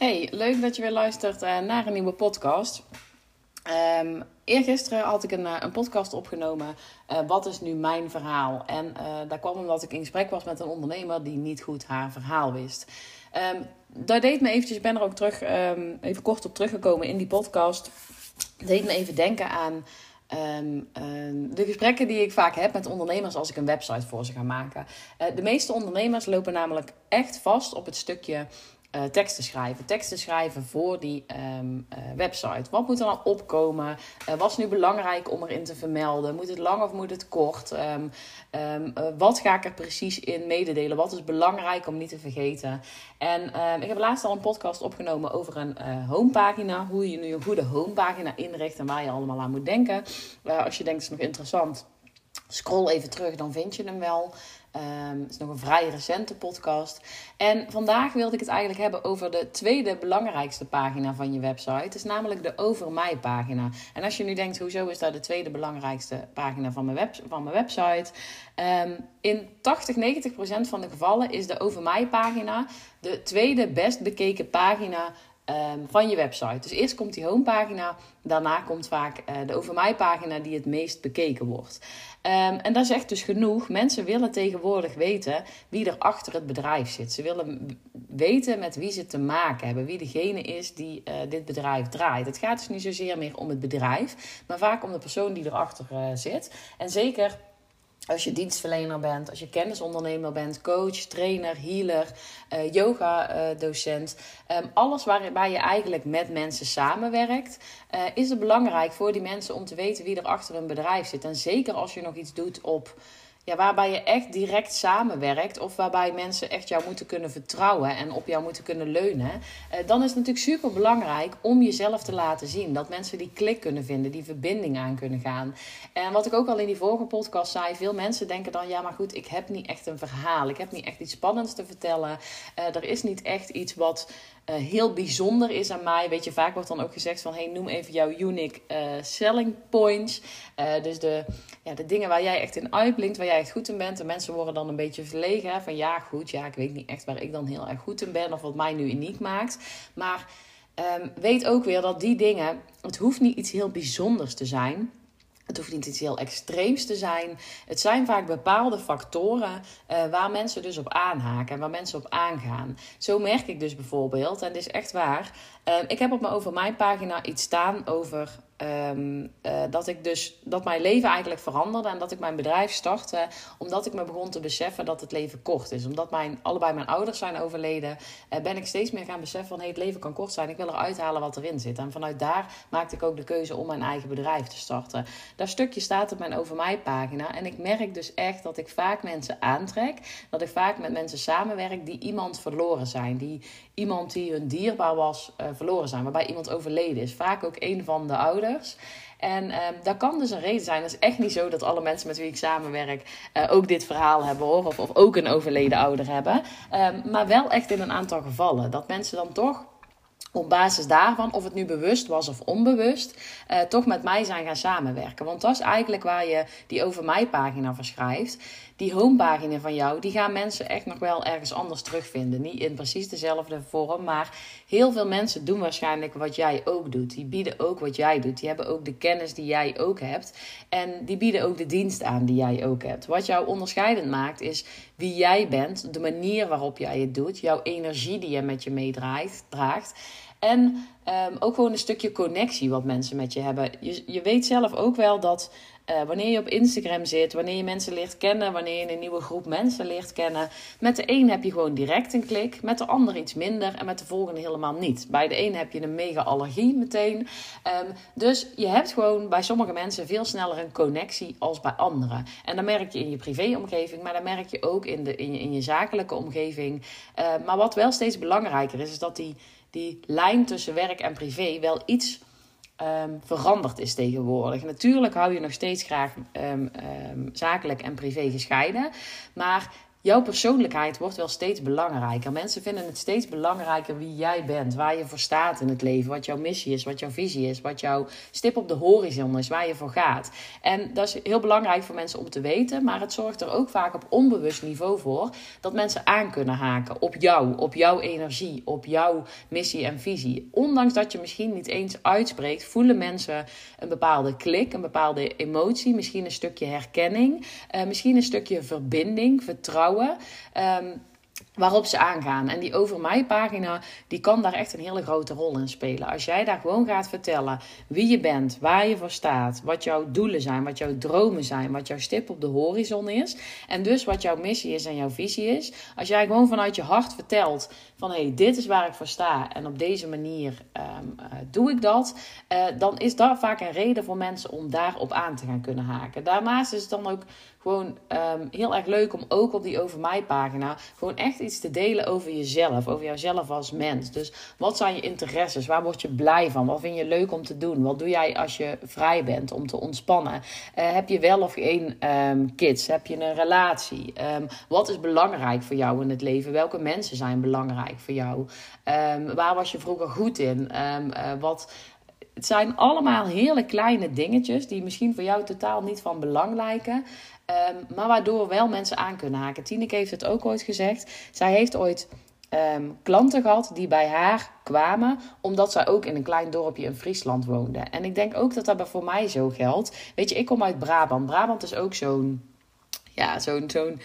Hey, leuk dat je weer luistert uh, naar een nieuwe podcast. Um, eergisteren had ik een, uh, een podcast opgenomen. Uh, wat is nu mijn verhaal? En daar kwam omdat ik in gesprek was met een ondernemer die niet goed haar verhaal wist. Um, deed me eventjes, ik ben er ook terug, um, even kort op teruggekomen in die podcast. deed me even denken aan de gesprekken die ik vaak heb met ondernemers als ik een website voor ze ga maken. de meeste ondernemers lopen namelijk echt vast op het stukje uh, teksten schrijven. Teksten schrijven voor die um, uh, website. Wat moet er dan opkomen? Uh, wat is nu belangrijk om erin te vermelden? Moet het lang of moet het kort? Um, um, wat ga ik er precies in mededelen? Wat is belangrijk om niet te vergeten? En ik heb laatst al een podcast opgenomen over een homepagina. Hoe je nu een goede homepagina inricht en waar je allemaal aan moet denken. als je denkt, het is nog interessant. Scroll even terug, dan vind je hem wel. Um, het is nog een vrij recente podcast. En vandaag wilde ik het eigenlijk hebben over de tweede belangrijkste pagina van je website. Het is namelijk de Over Mij pagina. En als je nu denkt, hoezo is dat de tweede belangrijkste pagina van mijn, web, van mijn website? Um, in 80, 90 procent van de gevallen is de Over Mij pagina de tweede best bekeken pagina um, van je website. Dus eerst komt die homepagina, daarna komt vaak uh, de Over Mij pagina die het meest bekeken wordt. Um, en dat zegt dus genoeg. Mensen willen tegenwoordig weten wie er achter het bedrijf zit. Ze willen weten met wie ze te maken hebben. Wie degene is die uh, dit bedrijf draait. Het gaat dus niet zozeer meer om het bedrijf, maar vaak om de persoon die erachter uh, zit. En zeker als je dienstverlener bent, als je kennisondernemer bent, coach, trainer, healer, uh, yoga-docent. Uh, um, alles waarbij je eigenlijk met mensen samenwerkt, uh, is het belangrijk voor die mensen om te weten wie er achter een bedrijf zit. En zeker als je nog iets doet op ja, waarbij je echt direct samenwerkt of waarbij mensen echt jou moeten kunnen vertrouwen en op jou moeten kunnen leunen, eh, dan is het natuurlijk super belangrijk om jezelf te laten zien. Dat mensen die klik kunnen vinden, die verbinding aan kunnen gaan. En wat ik ook al in die vorige podcast zei, veel mensen denken dan, ja maar goed, ik heb niet echt een verhaal, ik heb niet echt iets spannends te vertellen, uh, er is niet echt iets wat uh, heel bijzonder is aan mij. Weet je, vaak wordt dan ook gezegd van... hey, noem even jouw unique selling points. Dus de, ja, de dingen waar jij echt in uitblinkt, waar echt goed in bent. En mensen worden dan een beetje verlegen. Van ja, goed, ja, ik weet niet echt waar ik dan heel erg goed in ben... of wat mij nu uniek maakt. Maar um, weet ook weer dat die dingen... het hoeft niet iets heel bijzonders te zijn... Het hoeft niet iets heel extreems te zijn. Het zijn vaak bepaalde factoren uh, waar mensen dus op aanhaken en waar mensen op aangaan. Zo merk ik dus bijvoorbeeld, en dit is echt waar. Uh, ik heb op mijn over mijn pagina iets staan over Um, uh, dat ik dus dat mijn leven eigenlijk veranderde en dat ik mijn bedrijf startte omdat ik me begon te beseffen dat het leven kort is. Omdat mijn, allebei mijn ouders zijn overleden, uh, ben ik steeds meer gaan beseffen van hey, het leven kan kort zijn. Ik wil eruit halen wat erin zit. En vanuit daar maakte ik ook de keuze om mijn eigen bedrijf te starten. Dat stukje staat op mijn over mij pagina en ik merk dus echt dat ik vaak mensen aantrek, dat ik vaak met mensen samenwerk die iemand verloren zijn, die iemand die hun dierbaar was uh, verloren zijn, waarbij iemand overleden is. Vaak ook een van de ouders. En um, dat kan dus een reden zijn. Het is echt niet zo dat alle mensen met wie ik samenwerk uh, ook dit verhaal hebben. Of, of ook een overleden ouder hebben. Um, maar wel echt in een aantal gevallen. Dat mensen dan toch op basis daarvan, of het nu bewust was of onbewust, uh, toch met mij zijn gaan samenwerken. Want dat is eigenlijk waar je die over mij pagina verschrijft die homepagina van jou, die gaan mensen echt nog wel ergens anders terugvinden. Niet in precies dezelfde vorm, maar heel veel mensen doen waarschijnlijk wat jij ook doet. Die bieden ook wat jij doet. Die hebben ook de kennis die jij ook hebt. En die bieden ook de dienst aan die jij ook hebt. Wat jou onderscheidend maakt is wie jij bent, de manier waarop jij het doet, jouw energie die je met je meedraagt. Draagt. En um, ook gewoon een stukje connectie wat mensen met je hebben. Je, je weet zelf ook wel dat uh, wanneer je op Instagram zit, wanneer je mensen leert kennen, wanneer je een nieuwe groep mensen leert kennen. Met de een heb je gewoon direct een klik, met de ander iets minder en met de volgende helemaal niet. Bij de een heb je een mega allergie meteen. Um, dus je hebt gewoon bij sommige mensen veel sneller een connectie als bij anderen. En dan merk je in je privéomgeving, maar dan merk je ook in, de, in, je, in je zakelijke omgeving. Uh, maar wat wel steeds belangrijker is, is dat die, die lijn tussen werk en privé wel iets um, veranderd is tegenwoordig. Natuurlijk hou je nog steeds graag um, um, zakelijk en privé gescheiden. Maar jouw persoonlijkheid wordt wel steeds belangrijker. Mensen vinden het steeds belangrijker wie jij bent, waar je voor staat in het leven, wat jouw missie is, wat jouw visie is, wat jouw stip op de horizon is, waar je voor gaat. En dat is heel belangrijk voor mensen om te weten, maar het zorgt er ook vaak op onbewust niveau voor dat mensen aan kunnen haken op jou, op jouw energie, op jouw missie en visie. Ondanks dat je misschien niet eens uitspreekt, voelen mensen een bepaalde klik, een bepaalde emotie, misschien een stukje herkenning, uh, misschien een stukje verbinding, vertrouwen Ehm, waarop ze aangaan. En die over mij pagina, die kan daar echt een hele grote rol in spelen. Als jij daar gewoon gaat vertellen wie je bent, waar je voor staat, wat jouw doelen zijn, wat jouw dromen zijn, wat jouw stip op de horizon is. En dus wat jouw missie is en jouw visie is. Als jij gewoon vanuit je hart vertelt van hé, hey, dit is waar ik voor sta en op deze manier ehm, eh, doe ik dat. Uh, dan is dat vaak een reden voor mensen om daarop aan te gaan kunnen haken. Daarnaast is het dan ook gewoon um, heel erg leuk om ook op die over mij pagina gewoon echt iets te delen over jezelf, over jouzelf als mens. Dus wat zijn je interesses? Waar word je blij van? Wat vind je leuk om te doen? Wat doe jij als je vrij bent om te ontspannen? Uh, heb je wel of geen um, kids? Heb je een relatie? Um, wat is belangrijk voor jou in het leven? Welke mensen zijn belangrijk voor jou? waar was je vroeger goed in? Uh, wat het zijn allemaal hele kleine dingetjes die misschien voor jou totaal niet van belang lijken. Um, maar waardoor wel mensen aan kunnen haken. Tineke heeft het ook ooit gezegd. Zij heeft ooit um, klanten gehad die bij haar kwamen, omdat zij ook in een klein dorpje in Friesland woonde. En ik denk ook dat dat voor mij zo geldt. Weet je, ik kom uit Brabant. Brabant is ook zo'n. Ja, zo'n. zo'n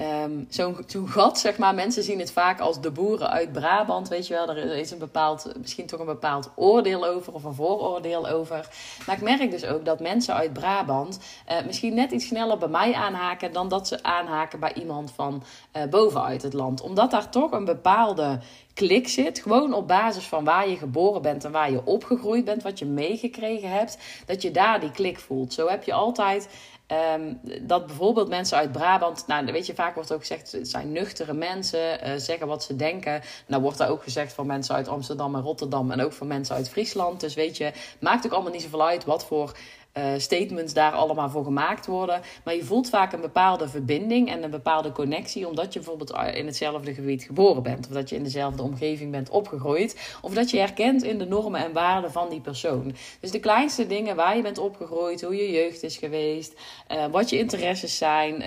Um, Zo'n zo gat, zeg maar. Mensen zien het vaak als de boeren uit Brabant, weet je wel. Er is een bepaald, misschien toch een bepaald oordeel over of een vooroordeel over. Maar ik merk dus ook dat mensen uit Brabant uh, misschien net iets sneller bij mij aanhaken dan dat ze aanhaken bij iemand van uh, bovenuit het land. Omdat daar toch een bepaalde klik zit. Gewoon op basis van waar je geboren bent en waar je opgegroeid bent, wat je meegekregen hebt, dat je daar die klik voelt. Zo heb je altijd Um, dat bijvoorbeeld mensen uit Brabant, nou weet je, vaak wordt ook gezegd, het zijn nuchtere mensen, uh, zeggen wat ze denken. Nou wordt daar ook gezegd van mensen uit Amsterdam en Rotterdam en ook van mensen uit Friesland. Dus weet je, maakt ook allemaal niet zoveel uit wat voor uh, statements daar allemaal voor gemaakt worden. Maar je voelt vaak een bepaalde verbinding en een bepaalde connectie, omdat je bijvoorbeeld in hetzelfde gebied geboren bent, of dat je in dezelfde omgeving bent opgegroeid, of dat je herkent in de normen en waarden van die persoon. Dus de kleinste dingen waar je bent opgegroeid, hoe je jeugd is geweest, uh, wat je interesses zijn,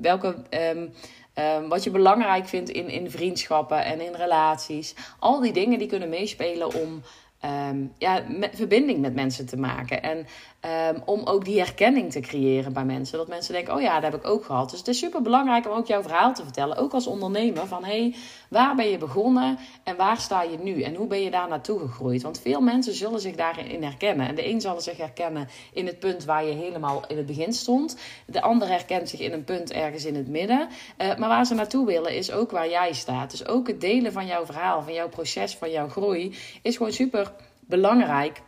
welke. Um, Um, wat je belangrijk vindt in, in vriendschappen en in relaties. Al die dingen die kunnen meespelen om um, ja, verbinding met mensen te maken. En um, om ook die herkenning te creëren bij mensen. Dat mensen denken, oh ja, dat heb ik ook gehad. Dus het is super belangrijk om ook jouw verhaal te vertellen. Ook als ondernemer. Van hé, hey, waar ben je begonnen en waar sta je nu? En hoe ben je daar naartoe gegroeid? Want veel mensen zullen zich daarin herkennen. En de een zal zich herkennen in het punt waar je helemaal in het begin stond. De ander herkent zich in een punt ergens in het midden. Uh, maar waar ze naartoe willen is ook waar jij staat. Dus ook het delen van jouw verhaal, van jouw proces, van jouw groei is gewoon super belangrijk.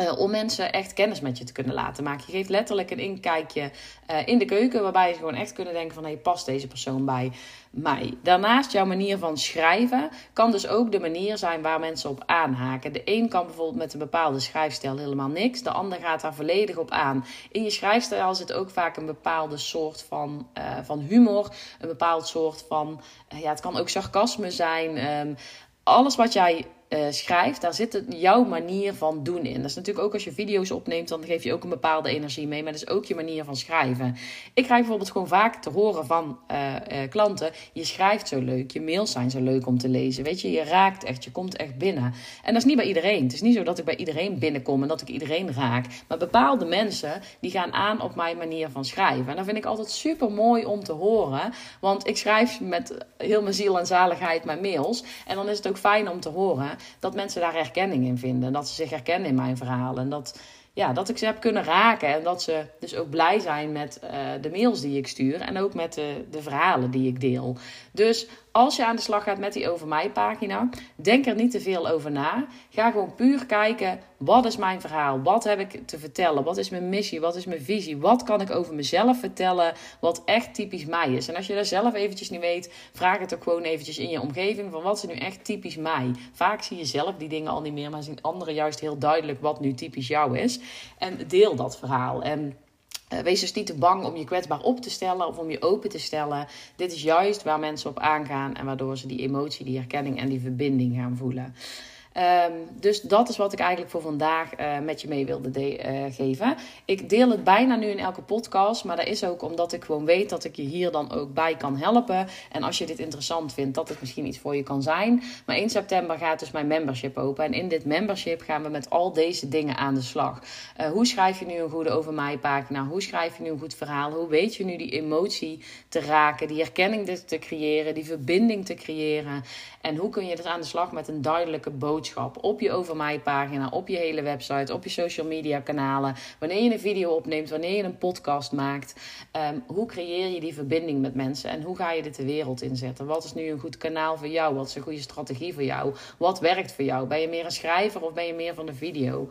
Uh, om mensen echt kennis met je te kunnen laten maken. Je geeft letterlijk een inkijkje uh, in de keuken, waarbij ze gewoon echt kunnen denken van, hey, past deze persoon bij mij? Daarnaast, jouw manier van schrijven kan dus ook de manier zijn waar mensen op aanhaken. De een kan bijvoorbeeld met een bepaalde schrijfstijl helemaal niks, de ander gaat daar volledig op aan. In je schrijfstijl zit ook vaak een bepaalde soort van, uh, van humor, een bepaald soort van, ja, het kan ook sarcasme zijn. Um, alles wat jij uh, schrijft, daar zit het, jouw manier van doen in. Dat is natuurlijk ook als je video's opneemt, dan geef je ook een bepaalde energie mee. Maar dat is ook je manier van schrijven. Ik krijg bijvoorbeeld gewoon vaak te horen van uh, uh, klanten: je schrijft zo leuk, je mails zijn zo leuk om te lezen. Weet je, je raakt echt, je komt echt binnen. En dat is niet bij iedereen. Het is niet zo dat ik bij iedereen binnenkom en dat ik iedereen raak. Maar bepaalde mensen die gaan aan op mijn manier van schrijven. En dat vind ik altijd super mooi om te horen. Want ik schrijf met heel mijn ziel en zaligheid mijn mails. En dan is het ook fijn om te horen dat mensen daar herkenning in vinden. Dat ze zich herkennen in mijn verhaal. En dat, ja, dat ik ze heb kunnen raken. En dat ze dus ook blij zijn met uh, de mails die ik stuur. En ook met de, de verhalen die ik deel. Dus als je aan de slag gaat met die over mij pagina, denk er niet te veel over na. Ga gewoon puur kijken, wat is mijn verhaal? Wat heb ik te vertellen? Wat is mijn missie? Wat is mijn visie? Wat kan ik over mezelf vertellen wat echt typisch mij is? En als je dat zelf eventjes niet weet, vraag het ook gewoon eventjes in je omgeving van wat is nu echt typisch mij? Vaak zie je zelf die dingen al niet meer, maar zien anderen juist heel duidelijk wat nu typisch jou is. En deel dat verhaal. En uh, wees dus niet te bang om je kwetsbaar op te stellen of om je open te stellen. Dit is juist waar mensen op aangaan en waardoor ze die emotie, die herkenning en die verbinding gaan voelen. Um, dus dat is wat ik eigenlijk voor vandaag uh, met je mee wilde de, uh, geven. Ik deel het bijna nu in elke podcast, maar dat is ook omdat ik gewoon weet dat ik je hier dan ook bij kan helpen. En als je dit interessant vindt, dat het misschien iets voor je kan zijn. Maar 1 september gaat dus mijn membership open. En in dit membership gaan we met al deze dingen aan de slag. Uh, hoe schrijf je nu een goede over mij pagina? Hoe schrijf je nu een goed verhaal? Hoe weet je nu die emotie te raken, die herkenning te creëren, die verbinding te creëren? En hoe kun je dus aan de slag met een duidelijke boodschap? Op je Over Mij pagina, op je hele website, op je social media kanalen. Wanneer je een video opneemt, wanneer je een podcast maakt. Um, hoe creëer je die verbinding met mensen en hoe ga je dit de wereld inzetten? Wat is nu een goed kanaal voor jou? Wat is een goede strategie voor jou? Wat werkt voor jou? Ben je meer een schrijver of ben je meer van de video?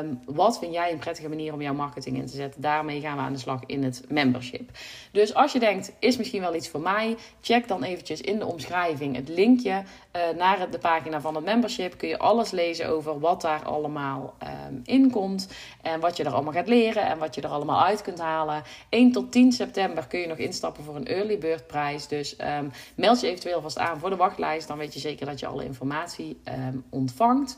Um, wat vind jij een prettige manier om jouw marketing in te zetten? Daarmee gaan we aan de slag in het membership. Dus als je denkt, is misschien wel iets voor mij, check dan eventjes in de omschrijving het linkje uh, naar de pagina van het membership je alles lezen over wat daar allemaal um, in komt. En wat je er allemaal gaat leren en wat je er allemaal uit kunt halen. 1 tot 10 september kun je nog instappen voor een early bird prijs. Dus um, meld je eventueel vast aan voor de wachtlijst. Dan weet je zeker dat je alle informatie um, ontvangt.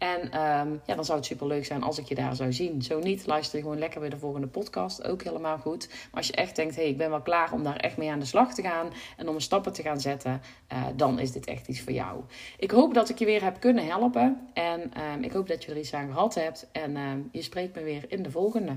En um, ja, dan zou het super leuk zijn als ik je daar zou zien. Zo niet, luister je gewoon lekker bij de volgende podcast. Ook helemaal goed. Maar als je echt denkt, hé, hey, ik ben wel klaar om daar echt mee aan de slag te gaan. En om stappen te gaan zetten. Uh, dan is dit echt iets voor jou. Ik hoop dat ik je weer heb kunnen helpen. En um, ik hoop dat je er iets aan gehad hebt. En um, je spreekt me weer in de volgende.